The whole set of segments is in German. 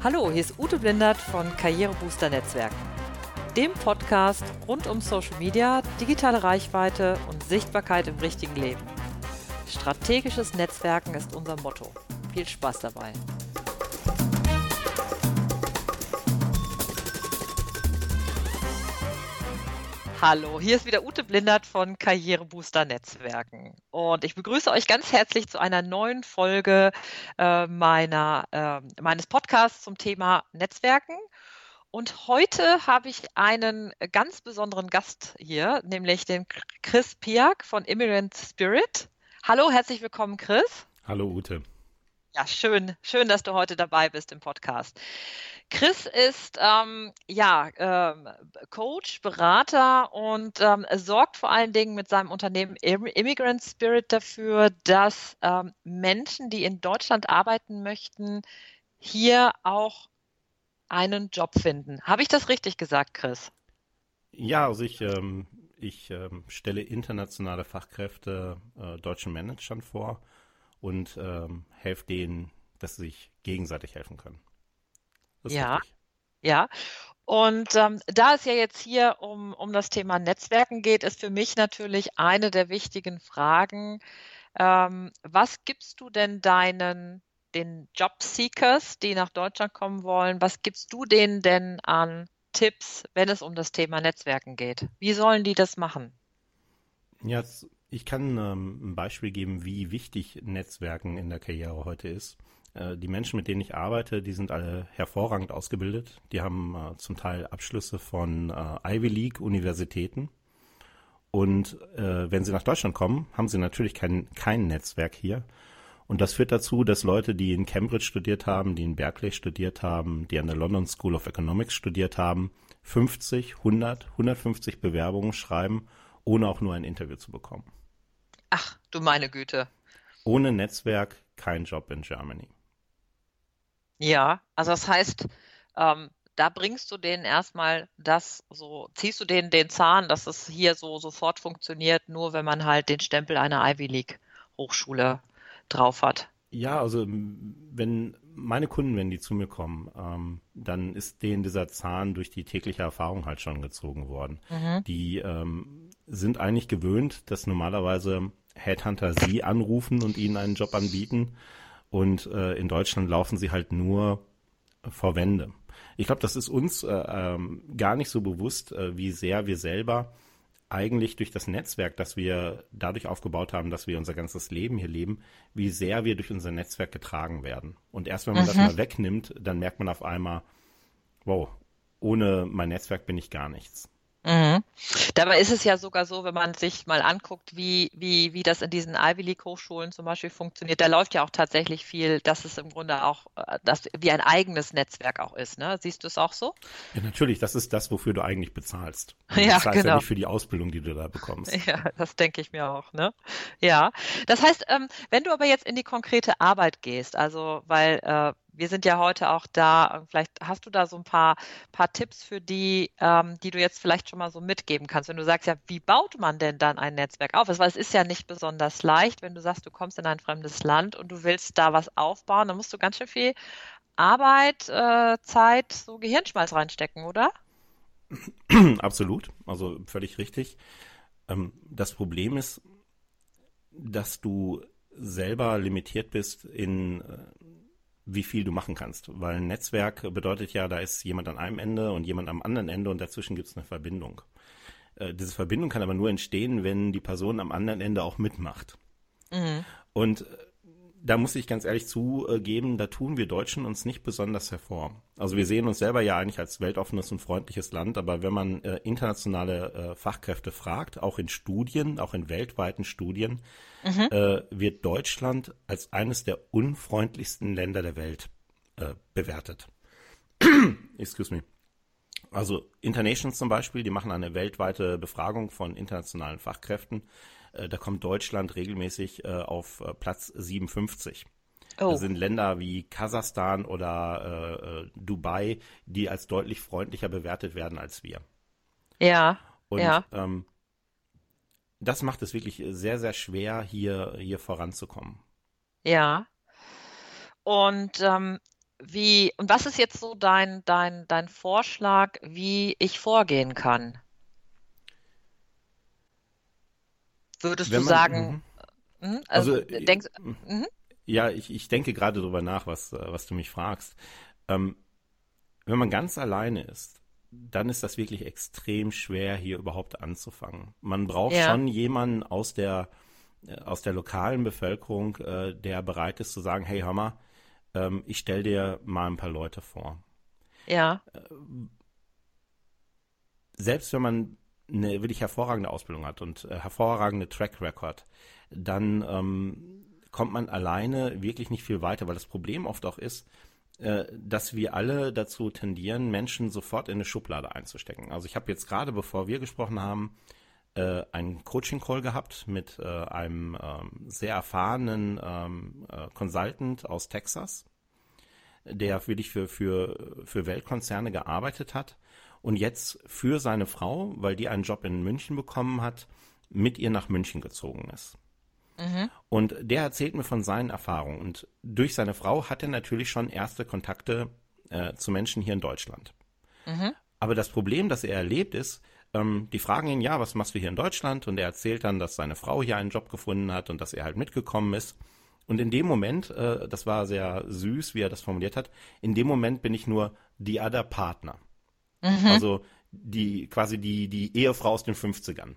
Hallo, hier ist Ute Blindert von Karrierebooster Netzwerken, dem Podcast rund um Social Media, digitale Reichweite und Sichtbarkeit im richtigen Leben. Strategisches Netzwerken ist unser Motto. Viel Spaß dabei. Hallo, hier ist wieder Ute Blindert von Karrierebooster Netzwerken. Und ich begrüße euch ganz herzlich zu einer neuen Folge äh, meiner, äh, meines Podcasts zum Thema Netzwerken. Und heute habe ich einen ganz besonderen Gast hier, nämlich den Chris Piak von Immigrant Spirit. Hallo, herzlich willkommen, Chris. Hallo, Ute. Ja, schön, schön, dass du heute dabei bist im Podcast. Chris ist ähm, ja ähm, Coach, Berater und ähm, sorgt vor allen Dingen mit seinem Unternehmen Immigrant Spirit dafür, dass ähm, Menschen, die in Deutschland arbeiten möchten, hier auch einen Job finden. Habe ich das richtig gesagt, Chris? Ja, also ich, ähm, ich ähm, stelle internationale Fachkräfte äh, deutschen Managern vor und helfe denen, dass sie sich gegenseitig helfen können. Ja, richtig. ja. Und ähm, da es ja jetzt hier um, um das Thema Netzwerken geht, ist für mich natürlich eine der wichtigen Fragen, ähm, was gibst du denn deinen, den Jobseekers, die nach Deutschland kommen wollen, was gibst du denen denn an Tipps, wenn es um das Thema Netzwerken geht? Wie sollen die das machen? Ja, ich kann ähm, ein Beispiel geben, wie wichtig Netzwerken in der Karriere heute ist. Äh, die Menschen, mit denen ich arbeite, die sind alle hervorragend ausgebildet. Die haben äh, zum Teil Abschlüsse von äh, Ivy League Universitäten. Und äh, wenn sie nach Deutschland kommen, haben sie natürlich kein, kein Netzwerk hier. Und das führt dazu, dass Leute, die in Cambridge studiert haben, die in Berkeley studiert haben, die an der London School of Economics studiert haben, 50, 100, 150 Bewerbungen schreiben, ohne auch nur ein Interview zu bekommen. Ach, du meine Güte. Ohne Netzwerk kein Job in Germany. Ja, also das heißt, ähm, da bringst du denen erstmal das so, ziehst du denen den Zahn, dass es hier so sofort funktioniert, nur wenn man halt den Stempel einer Ivy League Hochschule drauf hat. Ja, also wenn meine Kunden, wenn die zu mir kommen, ähm, dann ist denen dieser Zahn durch die tägliche Erfahrung halt schon gezogen worden. Mhm. Die ähm, sind eigentlich gewöhnt, dass normalerweise Headhunter sie anrufen und ihnen einen Job anbieten. Und äh, in Deutschland laufen sie halt nur vor Wände. Ich glaube, das ist uns äh, ähm, gar nicht so bewusst, äh, wie sehr wir selber eigentlich durch das Netzwerk, das wir dadurch aufgebaut haben, dass wir unser ganzes Leben hier leben, wie sehr wir durch unser Netzwerk getragen werden. Und erst wenn man mhm. das mal wegnimmt, dann merkt man auf einmal, wow, ohne mein Netzwerk bin ich gar nichts. Mhm. Dabei ist es ja sogar so, wenn man sich mal anguckt, wie, wie, wie das in diesen Ivy League Hochschulen zum Beispiel funktioniert, da läuft ja auch tatsächlich viel, dass es im Grunde auch, äh, dass wie ein eigenes Netzwerk auch ist. Ne? Siehst du es auch so? Ja, natürlich, das ist das, wofür du eigentlich bezahlst. Du ja, bezahlst genau. ja nicht für die Ausbildung, die du da bekommst. Ja, das denke ich mir auch. Ne? Ja, das heißt, ähm, wenn du aber jetzt in die konkrete Arbeit gehst, also weil äh, wir sind ja heute auch da. Vielleicht hast du da so ein paar, paar Tipps für die, ähm, die du jetzt vielleicht schon mal so mitgeben kannst. Wenn du sagst, ja, wie baut man denn dann ein Netzwerk auf? Weil es ist ja nicht besonders leicht, wenn du sagst, du kommst in ein fremdes Land und du willst da was aufbauen, dann musst du ganz schön viel Arbeit, äh, Zeit, so Gehirnschmalz reinstecken, oder? Absolut, also völlig richtig. Ähm, das Problem ist, dass du selber limitiert bist in äh, wie viel du machen kannst. Weil ein Netzwerk bedeutet ja, da ist jemand an einem Ende und jemand am anderen Ende und dazwischen gibt es eine Verbindung. Äh, diese Verbindung kann aber nur entstehen, wenn die Person am anderen Ende auch mitmacht. Mhm. Und da muss ich ganz ehrlich zugeben, da tun wir Deutschen uns nicht besonders hervor. Also wir sehen uns selber ja eigentlich als weltoffenes und freundliches Land, aber wenn man äh, internationale äh, Fachkräfte fragt, auch in Studien, auch in weltweiten Studien, mhm. äh, wird Deutschland als eines der unfreundlichsten Länder der Welt äh, bewertet. Excuse me. Also Internations zum Beispiel, die machen eine weltweite Befragung von internationalen Fachkräften da kommt Deutschland regelmäßig äh, auf äh, Platz 57. Oh. Das sind Länder wie Kasachstan oder äh, Dubai, die als deutlich freundlicher bewertet werden als wir. Ja. Und ja. Ähm, das macht es wirklich sehr, sehr schwer, hier, hier voranzukommen. Ja. Und ähm, wie, und was ist jetzt so dein, dein, dein Vorschlag, wie ich vorgehen kann? Würdest Wenn du man, sagen, mhm. hm, also also, denkst, äh, mhm, ja, ich, ich denke gerade darüber nach, was, äh, was du mich fragst. Ähm, wenn man ganz alleine ist, dann ist das wirklich extrem schwer, hier überhaupt anzufangen. Man braucht ja, schon jemanden aus der, äh, aus der lokalen Bevölkerung, äh, der bereit ist zu sagen, hey Hammer, ähm, ich stell dir mal ein paar Leute vor. ja, Selbst wenn man eine wirklich hervorragende Ausbildung hat und äh, hervorragende Track Record, dann ähm, kommt man alleine wirklich nicht viel weiter, weil das Problem oft auch ist, äh, dass wir alle dazu tendieren, Menschen sofort in eine Schublade einzustecken. Also ich habe jetzt gerade, bevor wir gesprochen haben, äh, einen Coaching-Call gehabt mit äh, einem ähm, sehr erfahrenen ähm, äh, Consultant aus Texas, der wirklich für, für, für Weltkonzerne gearbeitet hat und jetzt für seine Frau, weil die einen Job in München bekommen hat, mit ihr nach München gezogen ist. mhm, Und der erzählt mir von seinen Erfahrungen. Und durch seine Frau hat er natürlich schon erste Kontakte äh, zu Menschen hier in Deutschland. mhm, Aber das Problem, das er erlebt, ist, ähm, die fragen ihn, ja, was machst du hier in Deutschland? Und er erzählt dann, dass seine Frau hier einen Job gefunden hat und dass er halt mitgekommen ist. Und in dem Moment, äh, das war sehr süß, wie er das formuliert hat, in dem Moment bin ich nur the other partner. Mhm, Also die quasi die, die Ehefrau aus den 50ern.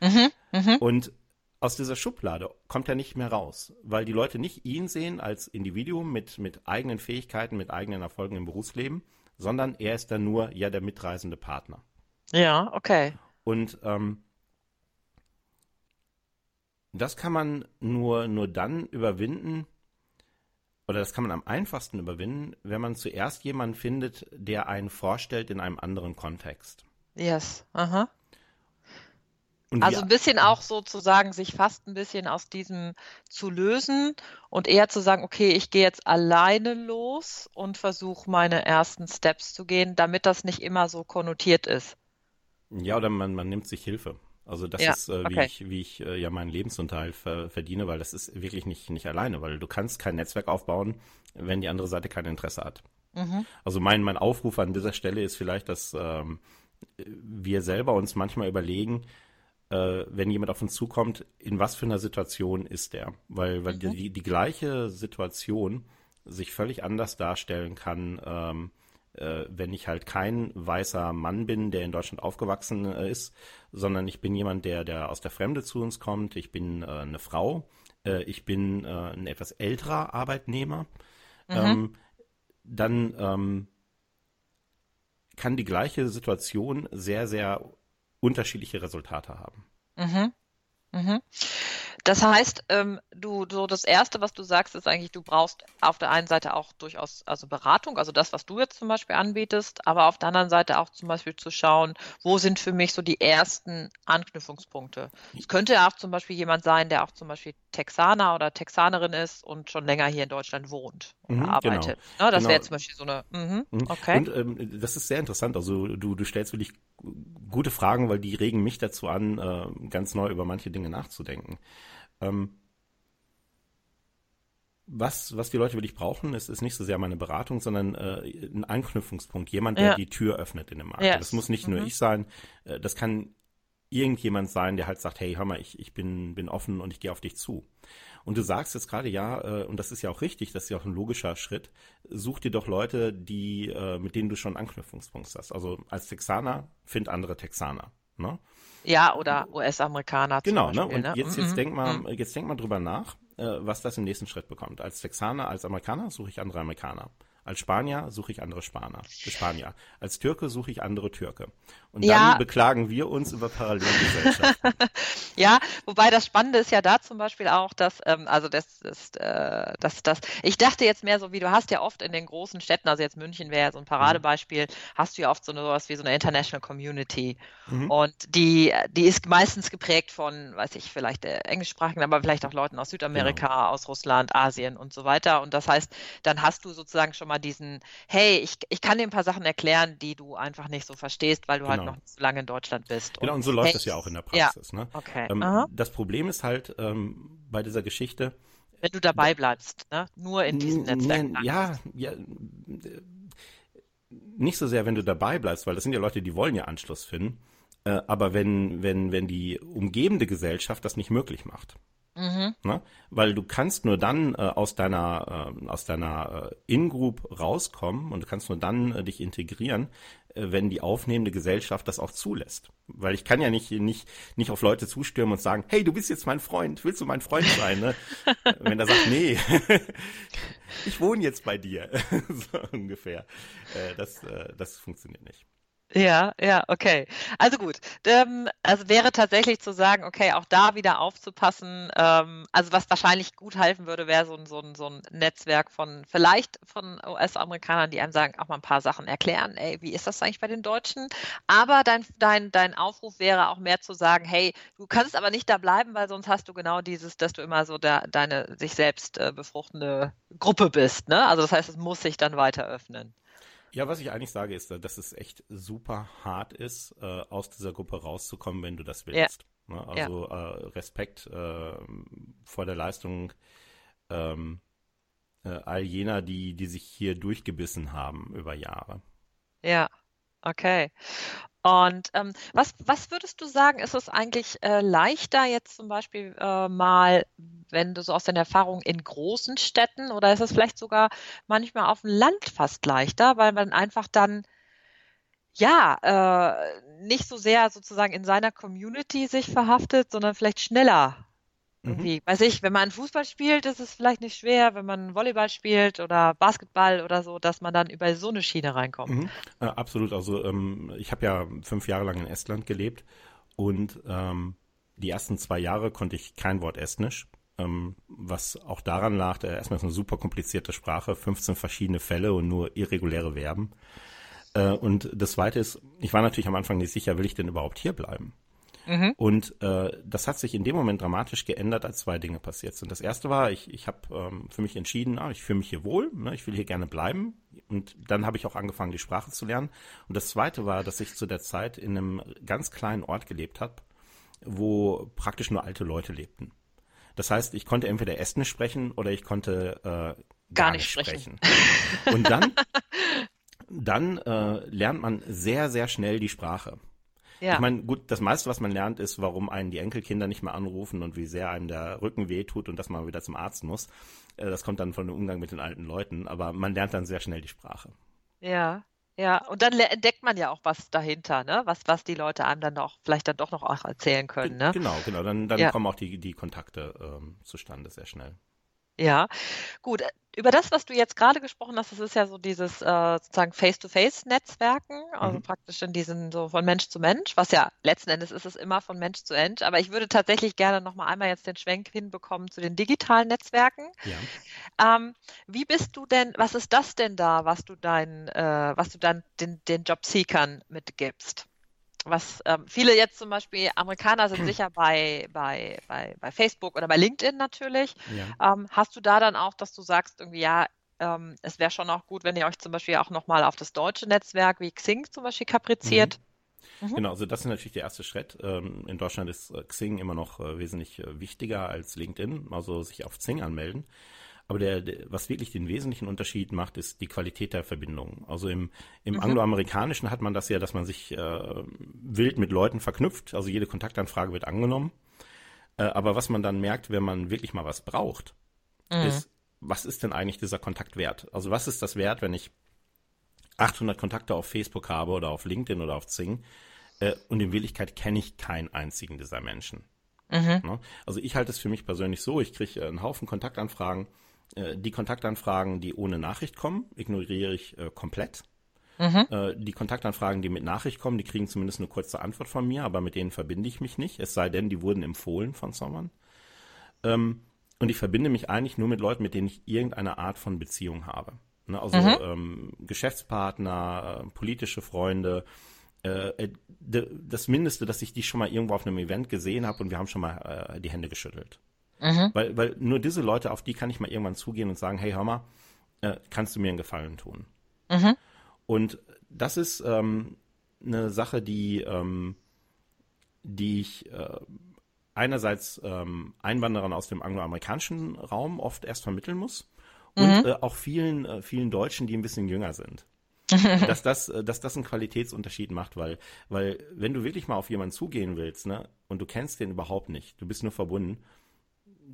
mhm, mhm, Und aus dieser Schublade kommt er nicht mehr raus, weil die Leute nicht ihn sehen als Individuum mit, mit eigenen Fähigkeiten, mit eigenen Erfolgen im Berufsleben, sondern er ist dann nur ja der mitreisende Partner. ja, okay, Und ähm, das kann man nur, nur dann überwinden, oder das kann man am einfachsten überwinden, wenn man zuerst jemanden findet, der einen vorstellt in einem anderen Kontext. yes, aha. Und Also ein bisschen auch sozusagen sich fast ein bisschen aus diesem zu lösen und eher zu sagen, okay, ich gehe jetzt alleine los und versuche meine ersten Steps zu gehen, damit das nicht immer so konnotiert ist. ja, oder man, man nimmt sich Hilfe. Also das Ja, ist, äh, wie okay. ich, wie ich äh, ja meinen Lebensunterhalt ver verdiene, weil das ist wirklich nicht, nicht alleine, weil du kannst kein Netzwerk aufbauen, wenn die andere Seite kein Interesse hat. Mhm. Also mein, mein Aufruf an dieser Stelle ist vielleicht, dass ähm, wir selber uns manchmal überlegen, äh, wenn jemand auf uns zukommt, in was für einer Situation ist der? Weil, weil Mhm. die, die gleiche Situation sich völlig anders darstellen kann, ähm, äh, wenn ich halt kein weißer Mann bin, der in Deutschland aufgewachsen äh, ist, sondern ich bin jemand, der, der aus der Fremde zu uns kommt. Ich bin äh, eine Frau. Äh, ich bin äh, ein etwas älterer Arbeitnehmer. Mhm. Ähm, dann ähm, kann die gleiche Situation sehr, sehr unterschiedliche Resultate haben. Mhm. Mhm. Das heißt, ähm, du, so das Erste, was du sagst, ist eigentlich, du brauchst auf der einen Seite auch durchaus also Beratung, also das, was du jetzt zum Beispiel anbietest, aber auf der anderen Seite auch zum Beispiel zu schauen, wo sind für mich so die ersten Anknüpfungspunkte. Es könnte ja auch zum Beispiel jemand sein, der auch zum Beispiel Texaner oder Texanerin ist und schon länger hier in Deutschland wohnt oder Mhm, genau, arbeitet. Ne, das genau. wäre zum Beispiel so eine, mhm, Mhm. okay. Und ähm, das ist sehr interessant. Also du, du stellst wirklich gute Fragen, weil die regen mich dazu an, äh, ganz neu über manche Dinge nachzudenken. Ähm, was, was die Leute wirklich brauchen, ist, ist nicht so sehr meine Beratung, sondern äh, ein Anknüpfungspunkt. Jemand, der Ja. die Tür öffnet in dem Markt. Yes. Das muss nicht nur Mhm. ich sein, äh, das kann irgendjemand sein, der halt sagt, hey, hör mal, ich, ich bin, bin offen und ich gehe auf dich zu. Und du sagst jetzt gerade, ja, äh, und das ist ja auch richtig, das ist ja auch ein logischer Schritt, such dir doch Leute, die, äh, mit denen du schon Anknüpfungspunkt hast. Also als Texaner, find andere Texaner. Ne? Ja, oder US-Amerikaner Genau, ne? Beispiel, Und ne? jetzt, Mhm, jetzt denk mal, mhm. jetzt denk mal drüber nach, äh, was das im nächsten Schritt bekommt. Als Texaner, als Amerikaner suche ich andere Amerikaner. Als Spanier suche ich andere Spaner, Spanier. Als Türke suche ich andere Türke. Und Ja. dann beklagen wir uns über Parallelgesellschaft. Ja, wobei das Spannende ist ja da zum Beispiel auch, dass, ähm, also das ist, äh, das, das, ich dachte jetzt mehr so, wie du hast ja oft in den großen Städten, also jetzt München wäre ja so ein Paradebeispiel, hast du ja oft so eine, sowas wie so eine International Community. Mhm. Und die, die ist meistens geprägt von, weiß ich, vielleicht äh, englischsprachigen, aber vielleicht auch Leuten aus Südamerika, Genau. aus Russland, Asien und so weiter. Und das heißt, dann hast du sozusagen schon mal diesen, hey, ich, ich kann dir ein paar Sachen erklären, die du einfach nicht so verstehst, weil du halt Genau. noch nicht so lange in Deutschland bist. Genau, Und und so läuft hey, das ja auch in der ja, Praxis. Ne? okay. Ähm, das Problem ist halt ähm, bei dieser Geschichte, Wenn du dabei bleibst, ne? Nur in diesen Netzwerken. Ja, ja, nicht so sehr, wenn du dabei bleibst, weil das sind ja Leute, die wollen ja Anschluss finden, äh, aber wenn, wenn, wenn die umgebende Gesellschaft das nicht möglich macht. Mhm. Ne? Weil du kannst nur dann äh, aus deiner, äh, aus deiner äh, In-Group rauskommen und du kannst nur dann äh, dich integrieren, äh, wenn die aufnehmende Gesellschaft das auch zulässt. Weil ich kann ja nicht, nicht, nicht auf Leute zustürmen und sagen, hey, du bist jetzt mein Freund, willst du mein Freund sein? Ne? wenn er sagt, nee, ich wohne jetzt bei dir, so ungefähr. Äh, das, äh, das funktioniert nicht. Ja, ja, okay. Also gut. Ähm, also wäre tatsächlich zu sagen, okay, auch da wieder aufzupassen. Ähm, also was wahrscheinlich gut helfen würde, wäre so ein, so, ein, so ein Netzwerk von vielleicht von US-Amerikanern, die einem sagen, auch mal ein paar Sachen erklären. Ey, wie ist das eigentlich bei den Deutschen? Aber dein, dein, dein Aufruf wäre auch mehr zu sagen, hey, du kannst aber nicht da bleiben, weil sonst hast du genau dieses, dass du immer so da, deine sich selbst äh, befruchtende Gruppe bist. Ne? Also das heißt, es muss sich dann weiter öffnen. Ja, was ich eigentlich sage, ist, dass es echt super hart ist, äh, aus dieser Gruppe rauszukommen, wenn du das willst. Ja. Ne? Also ja. äh, Respekt äh, vor der Leistung ähm, äh, all jener, die, die sich hier durchgebissen haben über Jahre. Ja, okay. Und ähm, was, was würdest du sagen, ist es eigentlich äh, leichter jetzt zum Beispiel äh, mal, wenn du so aus deiner Erfahrung in großen Städten oder ist es vielleicht sogar manchmal auf dem Land fast leichter, weil man einfach dann ja äh, nicht so sehr sozusagen in seiner Community sich verhaftet, sondern vielleicht schneller. Irgendwie, mhm. weiß ich, wenn man Fußball spielt, ist es vielleicht nicht schwer, wenn man Volleyball spielt oder Basketball oder so, dass man dann über so eine Schiene reinkommt. Mhm. Äh, absolut. Also ähm, ich habe ja fünf Jahre lang in Estland gelebt und ähm, die ersten zwei Jahre konnte ich kein Wort Estnisch. Ähm, was auch daran lag, äh, erstmal ist eine super komplizierte Sprache, 15 verschiedene Fälle und nur irreguläre Verben. Äh, und das Zweite ist, ich war natürlich am Anfang nicht sicher, will ich denn überhaupt hier bleiben? Mhm. Und äh, das hat sich in dem Moment dramatisch geändert, als zwei Dinge passiert sind. Das erste war, ich, ich habe ähm, für mich entschieden, ah, ich fühle mich hier wohl, ne, ich will hier gerne bleiben. Und dann habe ich auch angefangen, die Sprache zu lernen. Und das zweite war, dass ich zu der Zeit in einem ganz kleinen Ort gelebt habe, wo praktisch nur alte Leute lebten. Das heißt, ich konnte entweder Estnisch sprechen oder ich konnte äh, gar, gar nicht sprechen. sprechen. Und dann, dann äh, lernt man sehr, sehr schnell die Sprache. Ja. Ich meine, gut, das meiste, was man lernt, ist, warum einen die Enkelkinder nicht mehr anrufen und wie sehr einem der Rücken wehtut und dass man wieder zum Arzt muss. Äh, das kommt dann von dem Umgang mit den alten Leuten, aber man lernt dann sehr schnell die Sprache. Ja, ja, und dann entdeckt man ja auch was dahinter, ne? Was, was die Leute einem dann auch vielleicht dann doch noch erzählen können, ne? Genau, genau. Dann, dann ja. kommen auch die, die Kontakte ähm, zustande sehr schnell. Ja, gut. Über das, was du jetzt gerade gesprochen hast, das ist ja so dieses äh, sozusagen Face-to-Face-Netzwerken, also mhm. praktisch in diesen so von Mensch zu Mensch, was ja letzten Endes ist es immer von Mensch zu Mensch. Aber ich würde tatsächlich gerne noch mal einmal jetzt den Schwenk hinbekommen zu den digitalen Netzwerken. Ja. Ähm, wie bist du denn? Was ist das denn da, was du deinen, äh, was du dann den, den Jobseekern mitgibst? Was ähm, viele jetzt zum Beispiel, Amerikaner sind sicher bei, bei, bei, bei Facebook oder bei LinkedIn natürlich. Ja. Ähm, hast du da dann auch, dass du sagst, irgendwie, ja, ähm, es wäre schon auch gut, wenn ihr euch zum Beispiel auch nochmal auf das deutsche Netzwerk wie Xing zum Beispiel kapriziert? Mhm. Mhm. Genau, also das ist natürlich der erste Schritt. Ähm, in Deutschland ist äh, Xing immer noch äh, wesentlich äh, wichtiger als LinkedIn, also sich auf Xing anmelden. Aber der, der, was wirklich den wesentlichen Unterschied macht, ist die Qualität der Verbindung. Also im, im mhm. Angloamerikanischen hat man das ja, dass man sich äh, wild mit Leuten verknüpft. Also jede Kontaktanfrage wird angenommen. Äh, aber was man dann merkt, wenn man wirklich mal was braucht, mhm. ist, was ist denn eigentlich dieser Kontakt wert? Also was ist das wert, wenn ich 800 Kontakte auf Facebook habe oder auf LinkedIn oder auf Zing äh, und in Wirklichkeit kenne ich keinen einzigen dieser Menschen. Mhm. Ne? Also ich halte es für mich persönlich so, ich kriege einen Haufen Kontaktanfragen äh, die Kontaktanfragen, die ohne Nachricht kommen, ignoriere ich äh, komplett. Mhm. Äh, die Kontaktanfragen, die mit Nachricht kommen, die kriegen zumindest eine kurze Antwort von mir, aber mit denen verbinde ich mich nicht, es sei denn, die wurden empfohlen von Sommern. Ähm, und ich verbinde mich eigentlich nur mit Leuten, mit denen ich irgendeine Art von Beziehung habe. Ne, also mhm. ähm, Geschäftspartner, äh, politische Freunde, äh, das Mindeste, dass ich die schon mal irgendwo auf einem Event gesehen habe und wir haben schon mal äh, die Hände geschüttelt. Mhm. Weil, weil nur diese Leute, auf die kann ich mal irgendwann zugehen und sagen, hey, hör mal, äh, kannst du mir einen Gefallen tun? Mhm. Und das ist ähm, eine Sache, die, ähm, die ich äh, einerseits ähm, Einwanderern aus dem angloamerikanischen Raum oft erst vermitteln muss und mhm. äh, auch vielen, äh, vielen Deutschen, die ein bisschen jünger sind. dass das, äh, dass das einen Qualitätsunterschied macht, weil, weil wenn du wirklich mal auf jemanden zugehen willst, ne, und du kennst den überhaupt nicht, du bist nur verbunden,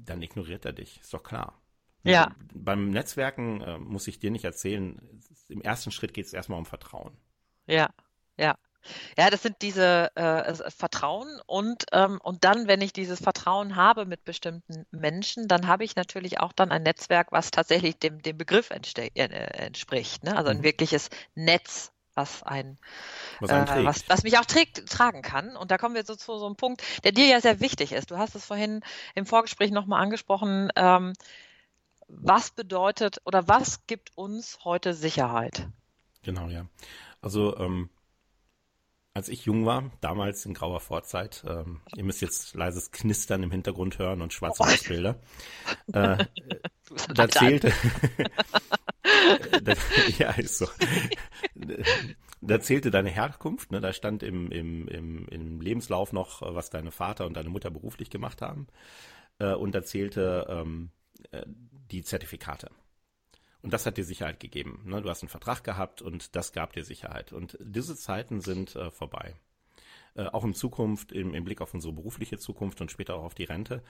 dann ignoriert er dich, ist doch klar. Ja. Beim Netzwerken äh, muss ich dir nicht erzählen, im ersten Schritt geht es erstmal um Vertrauen. Ja, ja. Ja, das sind diese äh, Vertrauen und, ähm, und dann, wenn ich dieses Vertrauen habe mit bestimmten Menschen, dann habe ich natürlich auch dann ein Netzwerk, was tatsächlich dem, dem Begriff äh, entspricht. Ne? Also ein mhm. wirkliches Netz, was ein, was, äh, was, was, mich auch trägt, tragen kann. Und da kommen wir so zu so einem Punkt, der dir ja sehr wichtig ist. Du hast es vorhin im Vorgespräch nochmal angesprochen. Ähm, was bedeutet oder was gibt uns heute Sicherheit? Genau, ja. Also ähm, als ich jung war, damals in grauer Vorzeit, ähm, ihr müsst jetzt leises Knistern im Hintergrund hören und schwarze oh. Ausbilder, äh, da zählte, da, ja, ist so, da zählte deine Herkunft, ne, da stand im, im, im, im Lebenslauf noch, was deine Vater und deine Mutter beruflich gemacht haben, äh, und da zählte ähm, äh, die Zertifikate. Und das hat dir Sicherheit gegeben. Ne? Du hast einen Vertrag gehabt und das gab dir Sicherheit. Und diese Zeiten sind äh, vorbei. Äh, auch in Zukunft, im, im, Blick auf unsere berufliche Zukunft und später auch auf die Rente,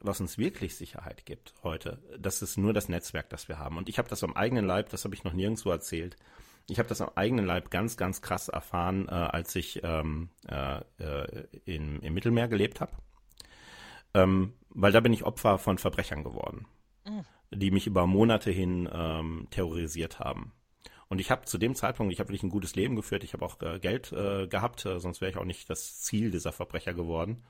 was uns wirklich Sicherheit gibt heute, das ist nur das Netzwerk, das wir haben. Und ich habe das am eigenen Leib, das habe ich noch nirgendwo erzählt. Ich habe das am eigenen Leib ganz, ganz krass erfahren, äh, als ich ähm, äh, äh in, im Mittelmeer gelebt habe. Ähm, weil da bin ich Opfer von Verbrechern geworden. Mhm die mich über Monate hin ähm, terrorisiert haben. Und ich habe zu dem Zeitpunkt, ich habe wirklich ein gutes Leben geführt, ich habe auch äh, Geld äh, gehabt, äh, sonst wäre ich auch nicht das Ziel dieser Verbrecher geworden.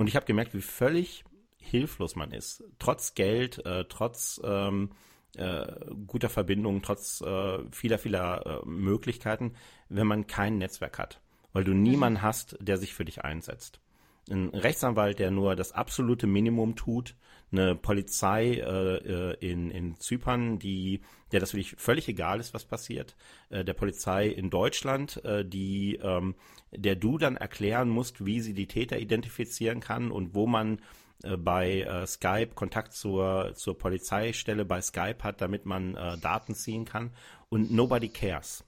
Äh, und ich habe gemerkt, wie völlig hilflos man ist. Trotz Geld, äh, trotz ähm, äh, guter Verbindungen, trotz vieler, vieler Möglichkeiten, wenn man kein Netzwerk hat. Weil du niemanden mhm. hast, der sich für dich einsetzt. Ein Rechtsanwalt, der nur das absolute Minimum tut, eine Polizei äh, äh, in, in Zypern, die, der das wirklich völlig egal ist, was passiert, äh, der Polizei in Deutschland, äh, die, ähm, der du dann erklären musst, wie sie die Täter identifizieren kann und wo man äh, bei äh, Skype Kontakt zur, zur Polizeistelle bei Skype hat, damit man äh, Daten ziehen kann und nobody cares.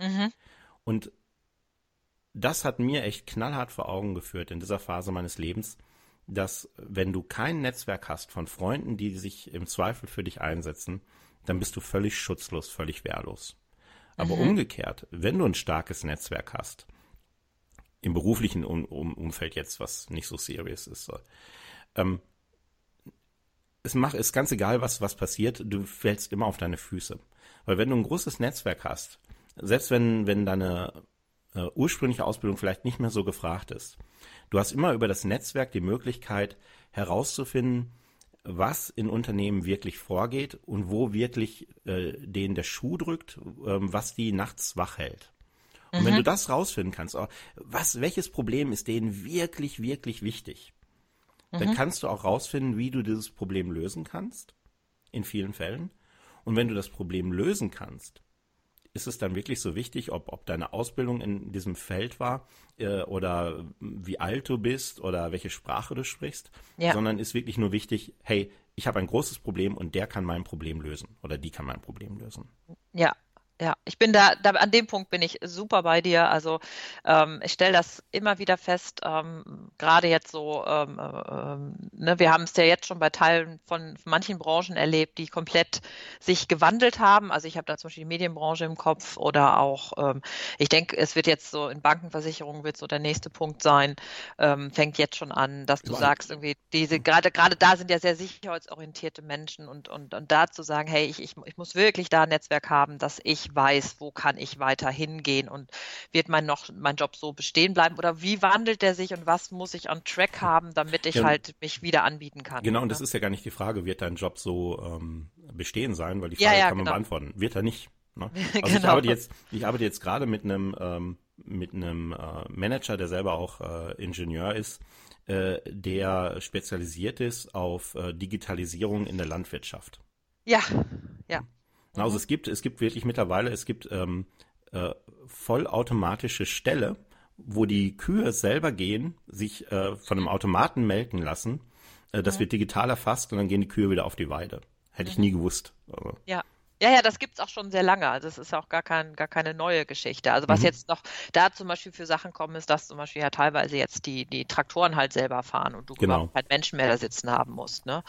Mhm. Und das hat mir echt knallhart vor Augen geführt in dieser Phase meines Lebens, dass wenn du kein Netzwerk hast von Freunden, die sich im Zweifel für dich einsetzen, dann bist du völlig schutzlos, völlig wehrlos. Aber mhm. umgekehrt, wenn du ein starkes Netzwerk hast, im beruflichen um um Umfeld jetzt, was nicht so serious ist, so, ähm, es macht, ist ganz egal, was, was passiert, du fällst immer auf deine Füße. Weil wenn du ein großes Netzwerk hast, selbst wenn, wenn deine äh, ursprüngliche Ausbildung vielleicht nicht mehr so gefragt ist, Du hast immer über das Netzwerk die Möglichkeit herauszufinden, was in Unternehmen wirklich vorgeht und wo wirklich äh, denen der Schuh drückt, ähm, was die nachts wach hält. Und mhm. wenn du das rausfinden kannst, oh, was, welches Problem ist denen wirklich, wirklich wichtig, mhm. dann kannst du auch rausfinden, wie du dieses Problem lösen kannst, in vielen Fällen. Und wenn du das Problem lösen kannst, ist es dann wirklich so wichtig, ob, ob deine Ausbildung in diesem Feld war äh, oder wie alt du bist oder welche Sprache du sprichst, ja. sondern ist wirklich nur wichtig, hey, ich habe ein großes Problem und der kann mein Problem lösen oder die kann mein Problem lösen. Ja, ja, ich bin da, da, an dem Punkt bin ich super bei dir. Also ähm, ich stelle das immer wieder fest, ähm, gerade jetzt so, ähm, äh, ne, wir haben es ja jetzt schon bei Teilen von manchen Branchen erlebt, die komplett sich gewandelt haben. Also ich habe da zum Beispiel die Medienbranche im Kopf oder auch, ähm, ich denke, es wird jetzt so in Bankenversicherungen wird so der nächste Punkt sein, ähm, fängt jetzt schon an, dass du sagst, irgendwie, diese, gerade gerade da sind ja sehr sicherheitsorientierte Menschen und, und, und da zu sagen, hey, ich, ich, ich muss wirklich da ein Netzwerk haben, dass ich weiß, wo kann ich weiter hingehen und wird mein noch mein Job so bestehen bleiben oder wie wandelt der sich und was muss ich on Track haben, damit ich ja, halt mich wieder anbieten kann. Genau, und das ist ja gar nicht die Frage, wird dein Job so ähm, bestehen sein, weil die Frage ja, ja, kann man genau. beantworten. Wird er nicht. Ne? Also genau. ich arbeite jetzt, ich arbeite jetzt gerade mit einem ähm, mit einem äh, Manager, der selber auch äh, Ingenieur ist, äh, der spezialisiert ist auf äh, Digitalisierung in der Landwirtschaft. Ja, ja. Also es gibt, es gibt wirklich mittlerweile, es gibt ähm, äh, vollautomatische Ställe, wo die Kühe selber gehen, sich äh, von einem Automaten melken lassen. Äh, das mhm. wird digital erfasst und dann gehen die Kühe wieder auf die Weide. Hätte ich nie gewusst. Aber. Ja, ja, ja, das gibt's auch schon sehr lange. Also es ist auch gar, kein, gar keine neue Geschichte. Also was mhm. jetzt noch da zum Beispiel für Sachen kommen, ist, dass zum Beispiel ja teilweise jetzt die, die Traktoren halt selber fahren und du genau. überhaupt keinen Menschen mehr da sitzen haben musst. Ne?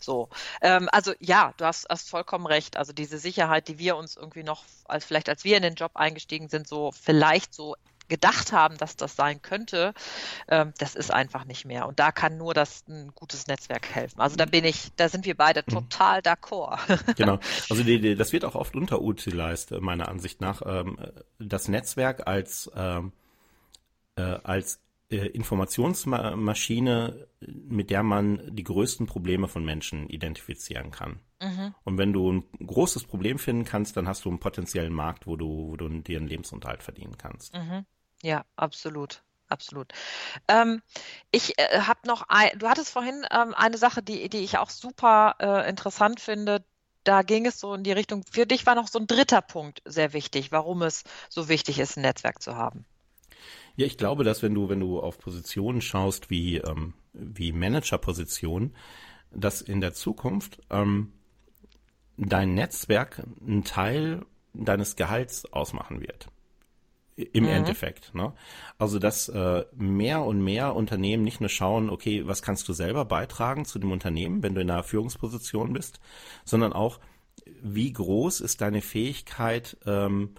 So. Ähm, also ja, du hast, hast vollkommen recht. Also diese Sicherheit, die wir uns irgendwie noch, als vielleicht als wir in den Job eingestiegen sind, so vielleicht so gedacht haben, dass das sein könnte, ähm, das ist einfach nicht mehr. Und da kann nur das ein gutes Netzwerk helfen. Also da bin ich, da sind wir beide mhm. total d'accord. Genau. Also die, die, das wird auch oft unterutilized, äh, meiner Ansicht nach. Ähm, das Netzwerk als, ähm, äh, als äh, Informationsmaschine, mit der man die größten Probleme von Menschen identifizieren kann. Mhm. Und wenn du ein großes Problem finden kannst, dann hast du einen potenziellen Markt, wo du, wo du dir einen Lebensunterhalt verdienen kannst. Mhm. Ja, absolut. Absolut. Ähm, ich äh, habe noch, ein, du hattest vorhin ähm, eine Sache, die, die ich auch super äh, interessant finde. Da ging es so in die Richtung, für dich war noch so ein dritter Punkt sehr wichtig, warum es so wichtig ist, ein Netzwerk zu haben. Ja, ich glaube, dass wenn du, wenn du auf Positionen schaust wie, ähm, wie Managerpositionen, dass in der Zukunft ähm, dein Netzwerk einen Teil deines Gehalts ausmachen wird. Im mhm. Endeffekt. Ne? Also, dass äh, mehr und mehr Unternehmen nicht nur schauen, okay, was kannst du selber beitragen zu dem Unternehmen, wenn du in einer Führungsposition bist, sondern auch, wie groß ist deine Fähigkeit, ähm,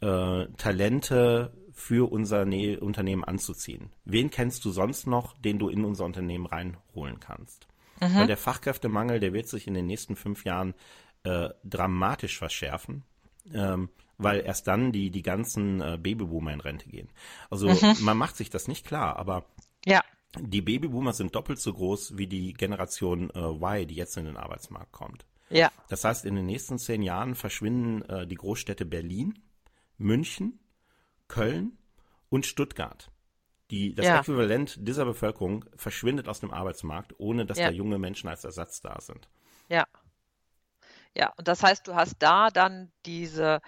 äh, Talente für unser ne Unternehmen anzuziehen? Wen kennst du sonst noch, den du in unser Unternehmen reinholen kannst? Mhm. Weil der Fachkräftemangel, der wird sich in den nächsten fünf Jahren äh, dramatisch verschärfen. Ähm, weil erst dann die, die ganzen äh, Babyboomer in Rente gehen. Also mhm. man macht sich das nicht klar, aber ja. die Babyboomer sind doppelt so groß wie die Generation äh, Y, die jetzt in den Arbeitsmarkt kommt. Ja. Das heißt, in den nächsten zehn Jahren verschwinden äh, die Großstädte Berlin, München, Köln und Stuttgart. Die, das ja. Äquivalent dieser Bevölkerung verschwindet aus dem Arbeitsmarkt, ohne dass ja. da junge Menschen als Ersatz da sind. Ja. Ja, und das heißt, du hast da dann diese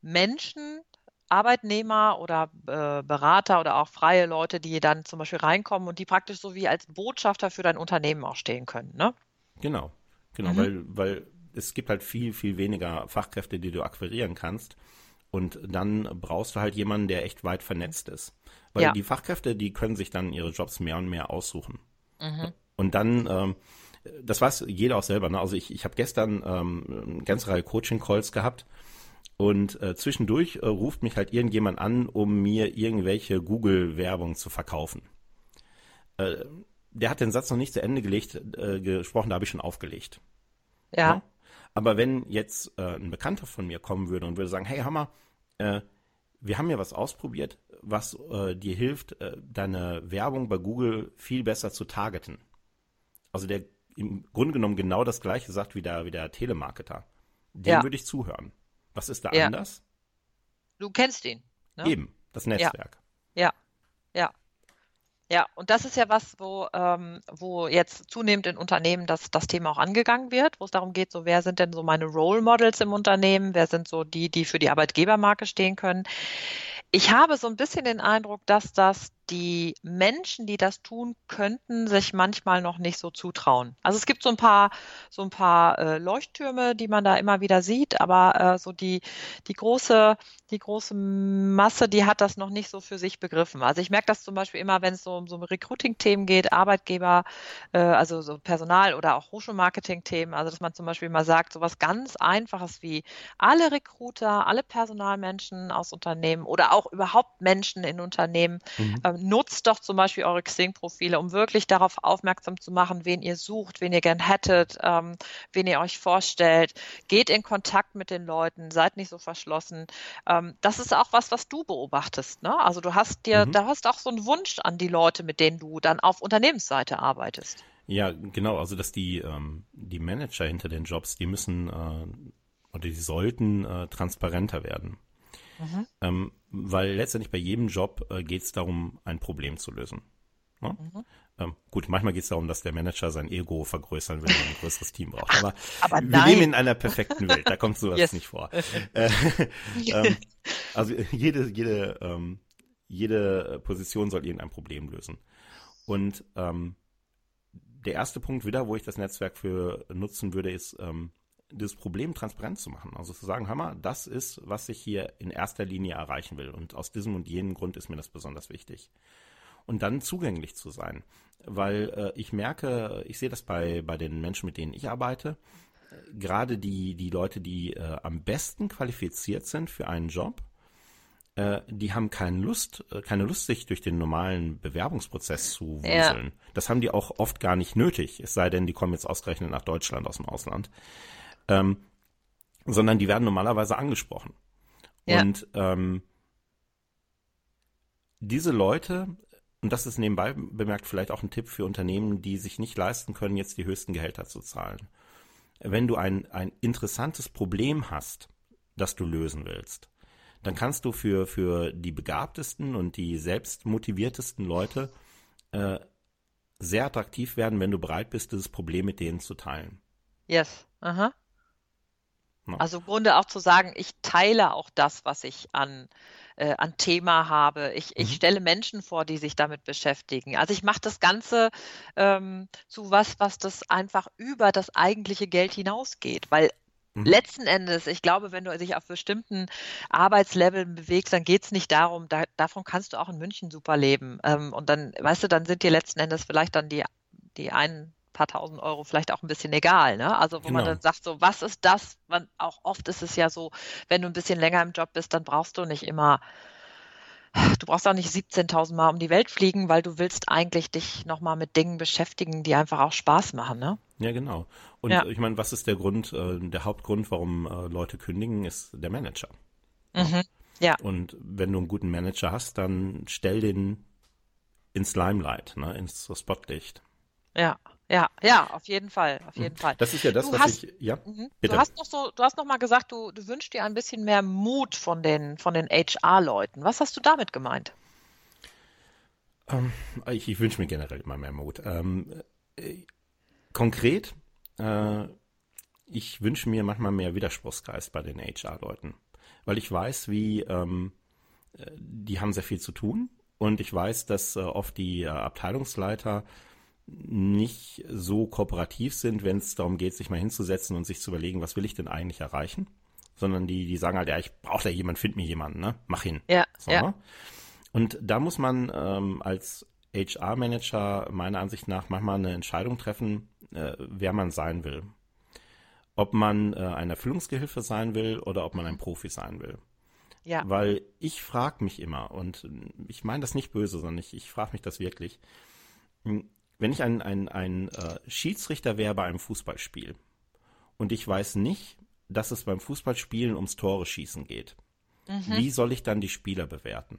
Menschen, Arbeitnehmer oder äh, Berater oder auch freie Leute, die dann zum Beispiel reinkommen und die praktisch so wie als Botschafter für dein Unternehmen auch stehen können, ne? Genau, genau, mhm. weil, weil es gibt halt viel, viel weniger Fachkräfte, die du akquirieren kannst. Und dann brauchst du halt jemanden, der echt weit vernetzt ist. Weil ja. die Fachkräfte, die können sich dann ihre Jobs mehr und mehr aussuchen. Mhm. Und dann, ähm, das weiß jeder auch selber. Ne? Also ich, ich habe gestern ähm, eine ganze Reihe Coaching-Calls gehabt und äh, zwischendurch äh, ruft mich halt irgendjemand an, um mir irgendwelche Google-Werbung zu verkaufen. Äh, der hat den Satz noch nicht zu Ende gelegt, äh, gesprochen, da habe ich schon aufgelegt. Ja. ja? Aber wenn jetzt äh, ein Bekannter von mir kommen würde und würde sagen, hey Hammer, äh, wir haben ja was ausprobiert, was äh, dir hilft, äh, deine Werbung bei Google viel besser zu targeten. Also der im Grunde genommen genau das gleiche sagt wie der, wie der Telemarketer. Dem ja. würde ich zuhören. Was ist da ja. anders? Du kennst ihn. Ne? Eben, das Netzwerk. Ja, ja. ja. Ja, und das ist ja was, wo, ähm, wo jetzt zunehmend in Unternehmen das, das Thema auch angegangen wird, wo es darum geht, so wer sind denn so meine Role Models im Unternehmen, wer sind so die, die für die Arbeitgebermarke stehen können. Ich habe so ein bisschen den Eindruck, dass das die Menschen, die das tun könnten, sich manchmal noch nicht so zutrauen. Also es gibt so ein paar, so ein paar äh, Leuchttürme, die man da immer wieder sieht, aber äh, so die, die große, die große Masse, die hat das noch nicht so für sich begriffen. Also ich merke das zum Beispiel immer, wenn es so um so Recruiting-Themen geht, Arbeitgeber, äh, also so Personal oder auch Hochschulmarketing-Themen, also dass man zum Beispiel mal sagt, so was ganz Einfaches wie alle Recruiter, alle Personalmenschen aus Unternehmen oder auch überhaupt Menschen in Unternehmen, mhm. ähm, nutzt doch zum Beispiel eure Xing-Profile, um wirklich darauf aufmerksam zu machen, wen ihr sucht, wen ihr gern hättet, ähm, wen ihr euch vorstellt. Geht in Kontakt mit den Leuten, seid nicht so verschlossen. Ähm, das ist auch was, was du beobachtest. Ne? Also du hast dir, mhm. da hast auch so einen Wunsch an die Leute, mit denen du dann auf Unternehmensseite arbeitest. Ja, genau. Also dass die ähm, die Manager hinter den Jobs, die müssen äh, oder die sollten äh, transparenter werden. Mhm. Ähm, weil letztendlich bei jedem Job äh, geht es darum, ein Problem zu lösen. Ne? Mhm. Ähm, gut, manchmal geht es darum, dass der Manager sein Ego vergrößern will und ein größeres Team braucht. Aber, Aber wir leben in einer perfekten Welt, da kommt sowas yes. nicht vor. Äh, ähm, also jede, jede, ähm, jede Position soll irgendein Problem lösen. Und ähm, der erste Punkt wieder, wo ich das Netzwerk für nutzen würde, ist, ähm, das Problem transparent zu machen. Also zu sagen, Hammer, das ist, was ich hier in erster Linie erreichen will. Und aus diesem und jenem Grund ist mir das besonders wichtig. Und dann zugänglich zu sein. Weil äh, ich merke, ich sehe das bei, bei den Menschen, mit denen ich arbeite, gerade die, die Leute, die äh, am besten qualifiziert sind für einen Job, äh, die haben keine Lust, äh, keine Lust, sich durch den normalen Bewerbungsprozess zu wuseln. Ja. Das haben die auch oft gar nicht nötig, es sei denn, die kommen jetzt ausgerechnet nach Deutschland aus dem Ausland ähm, sondern die werden normalerweise angesprochen. Ja. Und ähm, diese Leute, und das ist nebenbei bemerkt vielleicht auch ein Tipp für Unternehmen, die sich nicht leisten können, jetzt die höchsten Gehälter zu zahlen. Wenn du ein, ein interessantes Problem hast, das du lösen willst, dann kannst du für, für die begabtesten und die selbstmotiviertesten Leute äh, sehr attraktiv werden, wenn du bereit bist, dieses Problem mit denen zu teilen. Yes. Aha. Also im Grunde auch zu sagen, ich teile auch das, was ich an, äh, an Thema habe. Ich, mhm. ich stelle Menschen vor, die sich damit beschäftigen. Also ich mache das Ganze ähm, zu was, was das einfach über das eigentliche Geld hinausgeht. Weil mhm. letzten Endes, ich glaube, wenn du dich auf bestimmten Arbeitsleveln bewegst, dann geht es nicht darum, da, davon kannst du auch in München super leben. Ähm, und dann, weißt du, dann sind dir letzten Endes vielleicht dann die, die einen paar tausend Euro vielleicht auch ein bisschen egal. Ne? Also wo genau. man dann sagt, so, was ist das? Man, auch oft ist es ja so, wenn du ein bisschen länger im Job bist, dann brauchst du nicht immer, du brauchst auch nicht 17.000 Mal um die Welt fliegen, weil du willst eigentlich dich nochmal mit Dingen beschäftigen, die einfach auch Spaß machen. Ne? Ja, genau. Und ja. ich meine, was ist der Grund, äh, der Hauptgrund, warum äh, Leute kündigen, ist der Manager. Mhm. Ja. Und wenn du einen guten Manager hast, dann stell den ins Limelight, ne, ins Spotlicht. Ja. Ja, ja, auf jeden Fall, auf jeden Fall. Das ist ja das, du was hast, ich, ja, mhm. bitte. Du hast noch so, du hast noch mal gesagt, du, du wünschst dir ein bisschen mehr Mut von den, von den HR-Leuten. Was hast du damit gemeint? Ähm, ich, ich wünsche mir generell immer mehr Mut. Ähm, äh, konkret, äh, ich wünsche mir manchmal mehr Widerspruchsgeist bei den HR-Leuten, weil ich weiß, wie, ähm, äh, die haben sehr viel zu tun und ich weiß, dass äh, oft die äh, Abteilungsleiter nicht so kooperativ sind, wenn es darum geht, sich mal hinzusetzen und sich zu überlegen, was will ich denn eigentlich erreichen, sondern die, die sagen halt, ja, ich brauche da jemanden, find mir jemanden, ne? Mach hin. Ja, so, ja. Ne? Und da muss man ähm, als HR-Manager meiner Ansicht nach manchmal eine Entscheidung treffen, äh, wer man sein will. Ob man äh, ein Erfüllungsgehilfe sein will oder ob man ein Profi sein will. Ja. Weil ich frage mich immer, und ich meine das nicht böse, sondern ich, ich frage mich das wirklich, wenn ich ein, ein, ein äh, Schiedsrichter wäre bei einem Fußballspiel und ich weiß nicht, dass es beim Fußballspielen ums Tore schießen geht, mhm. wie soll ich dann die Spieler bewerten?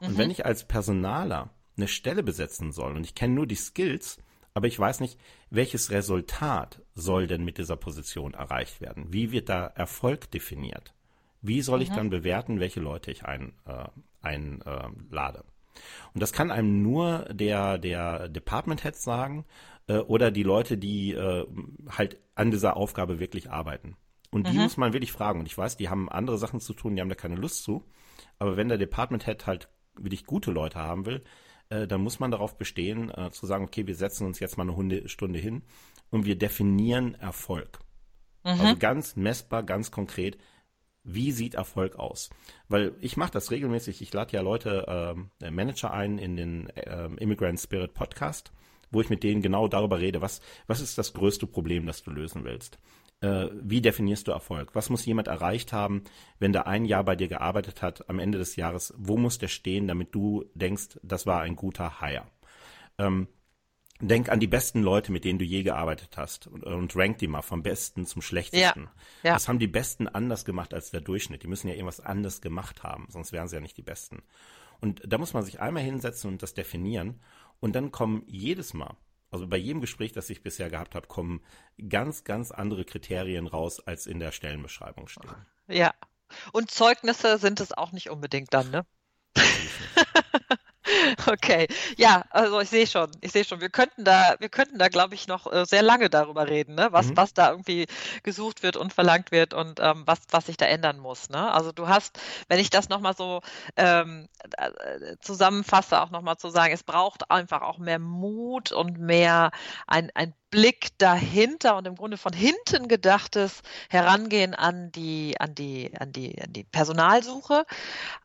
Mhm. Und wenn ich als Personaler eine Stelle besetzen soll und ich kenne nur die Skills, aber ich weiß nicht, welches Resultat soll denn mit dieser Position erreicht werden? Wie wird da Erfolg definiert? Wie soll ich mhm. dann bewerten, welche Leute ich einlade? Ein, äh, und das kann einem nur der, der Department Head sagen äh, oder die Leute, die äh, halt an dieser Aufgabe wirklich arbeiten. Und die mhm. muss man wirklich fragen. Und ich weiß, die haben andere Sachen zu tun, die haben da keine Lust zu. Aber wenn der Department Head halt wirklich gute Leute haben will, äh, dann muss man darauf bestehen, äh, zu sagen, okay, wir setzen uns jetzt mal eine Stunde hin und wir definieren Erfolg. Mhm. Also ganz messbar, ganz konkret, wie sieht Erfolg aus? Weil ich mache das regelmäßig. Ich lade ja Leute, äh, Manager ein in den äh, Immigrant Spirit Podcast, wo ich mit denen genau darüber rede, was, was ist das größte Problem, das du lösen willst? Äh, wie definierst du Erfolg? Was muss jemand erreicht haben, wenn der ein Jahr bei dir gearbeitet hat, am Ende des Jahres? Wo muss der stehen, damit du denkst, das war ein guter Hire? Ähm, Denk an die besten Leute, mit denen du je gearbeitet hast und, und rank die mal vom besten zum schlechtesten. Ja, ja. Was haben die Besten anders gemacht als der Durchschnitt? Die müssen ja irgendwas anders gemacht haben, sonst wären sie ja nicht die Besten. Und da muss man sich einmal hinsetzen und das definieren. Und dann kommen jedes Mal, also bei jedem Gespräch, das ich bisher gehabt habe, kommen ganz, ganz andere Kriterien raus, als in der Stellenbeschreibung stehen. Ja. Und Zeugnisse sind es auch nicht unbedingt dann, ne? Okay, ja, also ich sehe schon, ich sehe schon, wir könnten da, wir könnten da, glaube ich, noch äh, sehr lange darüber reden, ne? was, Mhm. was da irgendwie gesucht wird und verlangt wird und ähm, was, was sich da ändern muss. Ne? Also du hast, wenn ich das nochmal so ähm, äh, zusammenfasse, auch nochmal zu sagen, es braucht einfach auch mehr Mut und mehr ein, ein Blick dahinter und im Grunde von hinten gedachtes Herangehen an die, an die, an die, an die Personalsuche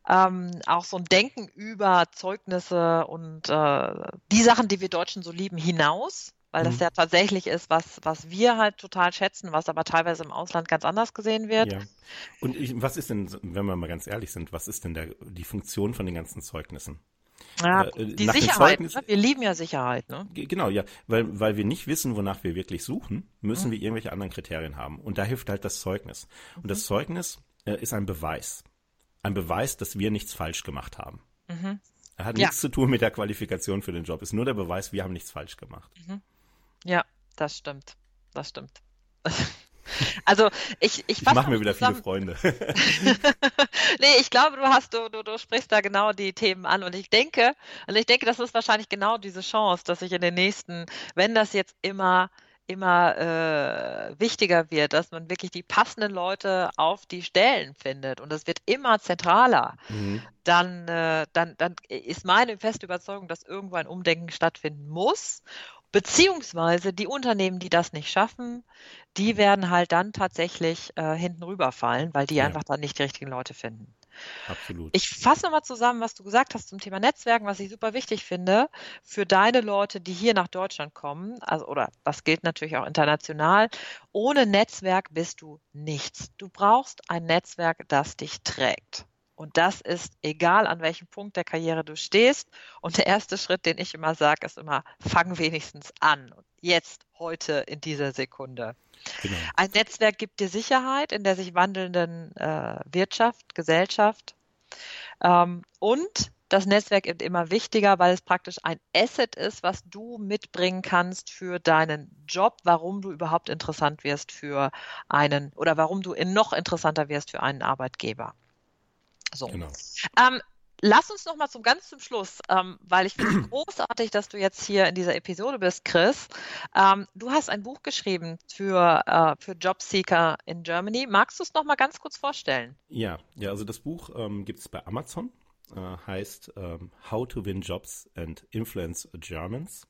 ähm, auch so ein Denken über Zeugnisse und äh, die Sachen, die wir Deutschen so lieben, hinaus, weil das Mhm. ja tatsächlich ist, was, was wir halt total schätzen, was aber teilweise im Ausland ganz anders gesehen wird. Ja. Und ich, was ist denn, wenn wir mal ganz ehrlich sind, was ist denn der, die Funktion von den ganzen Zeugnissen? Ja, Äh, die Sicherheit, Zeugnis- ne? wir lieben ja Sicherheit, ne? Ge- Genau, ja, weil, weil wir nicht wissen, wonach wir wirklich suchen, müssen Mhm. wir irgendwelche anderen Kriterien haben. Und da hilft halt das Zeugnis. Und das Zeugnis äh, ist ein Beweis. Ein Beweis, dass wir nichts falsch gemacht haben. Mhm. Er hat Ja. nichts zu tun mit der Qualifikation für den Job. Ist nur der Beweis, wir haben nichts falsch gemacht. Ja, das stimmt. Das stimmt. Also ich, ich Ich mache mir wieder viele zusammen. Freunde. Nee, ich glaube, du hast, du, du, du sprichst da genau die Themen an und ich denke, und ich denke, das ist wahrscheinlich genau diese Chance, dass sich in den nächsten, wenn das jetzt immer, immer äh, wichtiger wird, dass man wirklich die passenden Leute auf die Stellen findet und das wird immer zentraler, Mhm. dann, äh, dann, dann ist meine feste Überzeugung, dass irgendwo ein Umdenken stattfinden muss. Beziehungsweise die Unternehmen, die das nicht schaffen, die werden halt dann tatsächlich äh, hinten rüberfallen, weil die Ja. einfach dann nicht die richtigen Leute finden. Absolut. Ich fasse nochmal zusammen, was du gesagt hast zum Thema Netzwerken, was ich super wichtig finde für deine Leute, die hier nach Deutschland kommen. Also, oder das gilt natürlich auch international. Ohne Netzwerk bist du nichts. Du brauchst ein Netzwerk, das dich trägt. Und das ist egal, an welchem Punkt der Karriere du stehst. Und der erste Schritt, den ich immer sage, ist immer, fang wenigstens an. Jetzt, heute, in dieser Sekunde. Genau. Ein Netzwerk gibt dir Sicherheit in der sich wandelnden äh, Wirtschaft, Gesellschaft. Ähm, und das Netzwerk wird immer wichtiger, weil es praktisch ein Asset ist, was du mitbringen kannst für deinen Job, warum du überhaupt interessant wirst für einen oder warum du noch interessanter wirst für einen Arbeitgeber. So. Genau. Ähm, lass uns noch mal zum ganz zum Schluss, ähm, weil ich finde es großartig, dass du jetzt hier in dieser Episode bist, Chris. Ähm, du hast ein Buch geschrieben für, äh, für Jobseeker in Germany. Magst du es noch mal ganz kurz vorstellen? Ja, ja, also das Buch ähm, gibt es bei Amazon, äh, heißt ähm, How to Win Jobs and Influence Germans.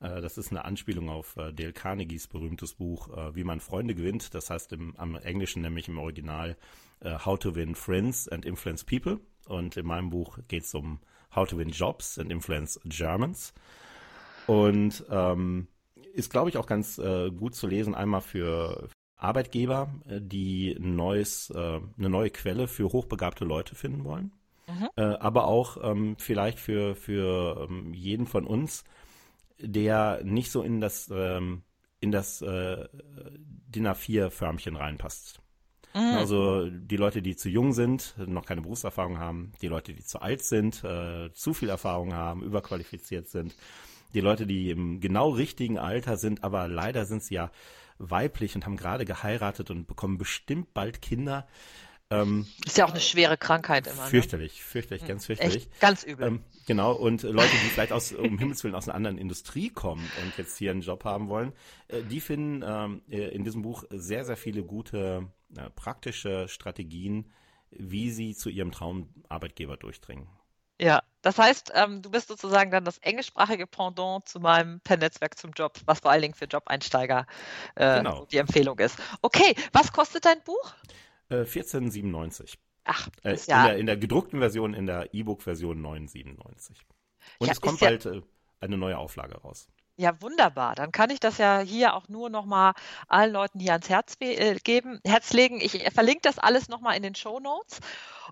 Äh, das ist eine Anspielung auf äh, Dale Carnegies berühmtes Buch, äh, Wie man Freunde gewinnt. Das heißt im am Englischen nämlich im Original How to Win Friends and Influence People. Und in meinem Buch geht es um How to Win Jobs and Influence Germans. Und ähm, ist, glaube ich, auch ganz äh, gut zu lesen, einmal für Arbeitgeber, die ein neues, äh, eine neue Quelle für hochbegabte Leute finden wollen. Mhm. Äh, aber auch ähm, vielleicht für, für ähm, jeden von uns, der nicht so in das, ähm, in das äh, DIN A4-Förmchen reinpasst. Mhm. Also die Leute, die zu jung sind, noch keine Berufserfahrung haben, die Leute, die zu alt sind, äh, zu viel Erfahrung haben, überqualifiziert sind, die Leute, die im genau richtigen Alter sind, aber leider sind sie ja weiblich und haben gerade geheiratet und bekommen bestimmt bald Kinder. Ähm, Ist ja auch eine schwere Krankheit immer. Ne? fürchterlich, fürchterlich, ganz fürchterlich. Echt ganz übel. Ähm, genau, und äh, Leute, die vielleicht aus, um Himmels Willen aus einer anderen Industrie kommen und jetzt hier einen Job haben wollen, äh, die finden ähm, äh, in diesem Buch sehr, sehr viele gute äh, praktische Strategien, wie sie zu ihrem Traumarbeitgeber durchdringen. Ja, das heißt, ähm, du bist sozusagen dann das englischsprachige Pendant zu meinem Per-Netzwerk zum Job, was vor allen Dingen für Job-Einsteiger äh, Genau. die Empfehlung ist. Okay, was kostet dein Buch? Äh, 1497. Ach, Äh, ist in, ja, der, in der gedruckten Version, in der E-Book-Version 997. Und Ja, es kommt ja- bald äh, eine neue Auflage raus. Ja wunderbar. Dann kann ich das ja hier auch nur nochmal allen Leuten hier ans Herz äh, geben, Herz legen. Ich äh, verlinke das alles nochmal in den Show Notes.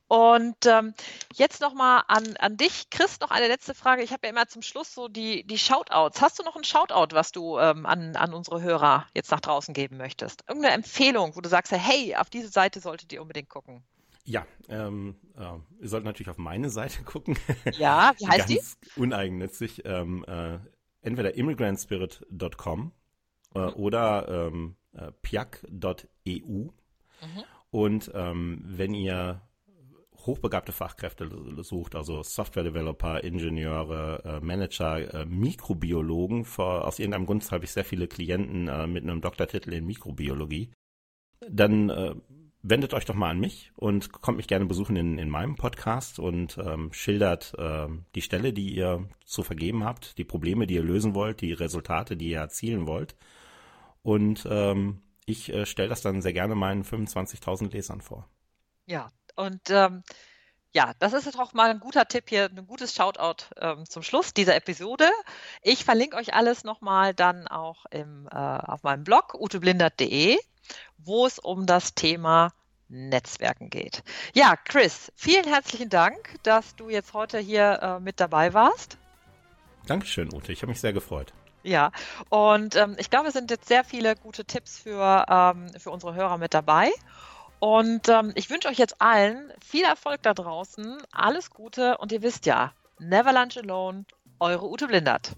Und ähm, jetzt nochmal an, an dich, Chris, noch eine letzte Frage. Ich habe ja immer zum Schluss so die, die Shoutouts. Hast du noch ein Shoutout, was du ähm, an, an unsere Hörer jetzt nach draußen geben möchtest? Irgendeine Empfehlung, wo du sagst, hey, auf diese Seite solltet ihr unbedingt gucken. Ja, ähm, äh, ihr sollt natürlich auf meine Seite gucken. Ja, wie heißt die? Ganz uneigennützig. Ähm, äh, entweder immigrantspirit.com äh, Mhm. oder ähm, äh, piak.eu. Mhm. Und ähm, wenn ihr hochbegabte Fachkräfte sucht, also Software-Developer, Ingenieure, äh, Manager, äh, Mikrobiologen. Vor, aus irgendeinem Grund habe ich sehr viele Klienten äh, mit einem Doktortitel in Mikrobiologie. Dann äh, wendet euch doch mal an mich und kommt mich gerne besuchen in, in meinem Podcast und ähm, schildert äh, die Stelle, die ihr zu vergeben habt, die Probleme, die ihr lösen wollt, die Resultate, die ihr erzielen wollt. Und ähm, ich äh, stelle das dann sehr gerne meinen 25.000 Lesern vor. Ja, und ähm, ja, das ist doch mal ein guter Tipp hier, ein gutes Shoutout ähm, zum Schluss dieser Episode. Ich verlinke euch alles nochmal dann auch im, äh, auf meinem Blog uteblindert.de, wo es um das Thema Netzwerken geht. Ja, Chris, vielen herzlichen Dank, dass du jetzt heute hier äh, mit dabei warst. Dankeschön, Ute. Ich habe mich sehr gefreut. Ja, und ähm, ich glaube, es sind jetzt sehr viele gute Tipps für, ähm, für unsere Hörer mit dabei. Und ähm, ich wünsche euch jetzt allen viel Erfolg da draußen, alles Gute und ihr wisst ja, never lunch alone, eure Ute Blindert.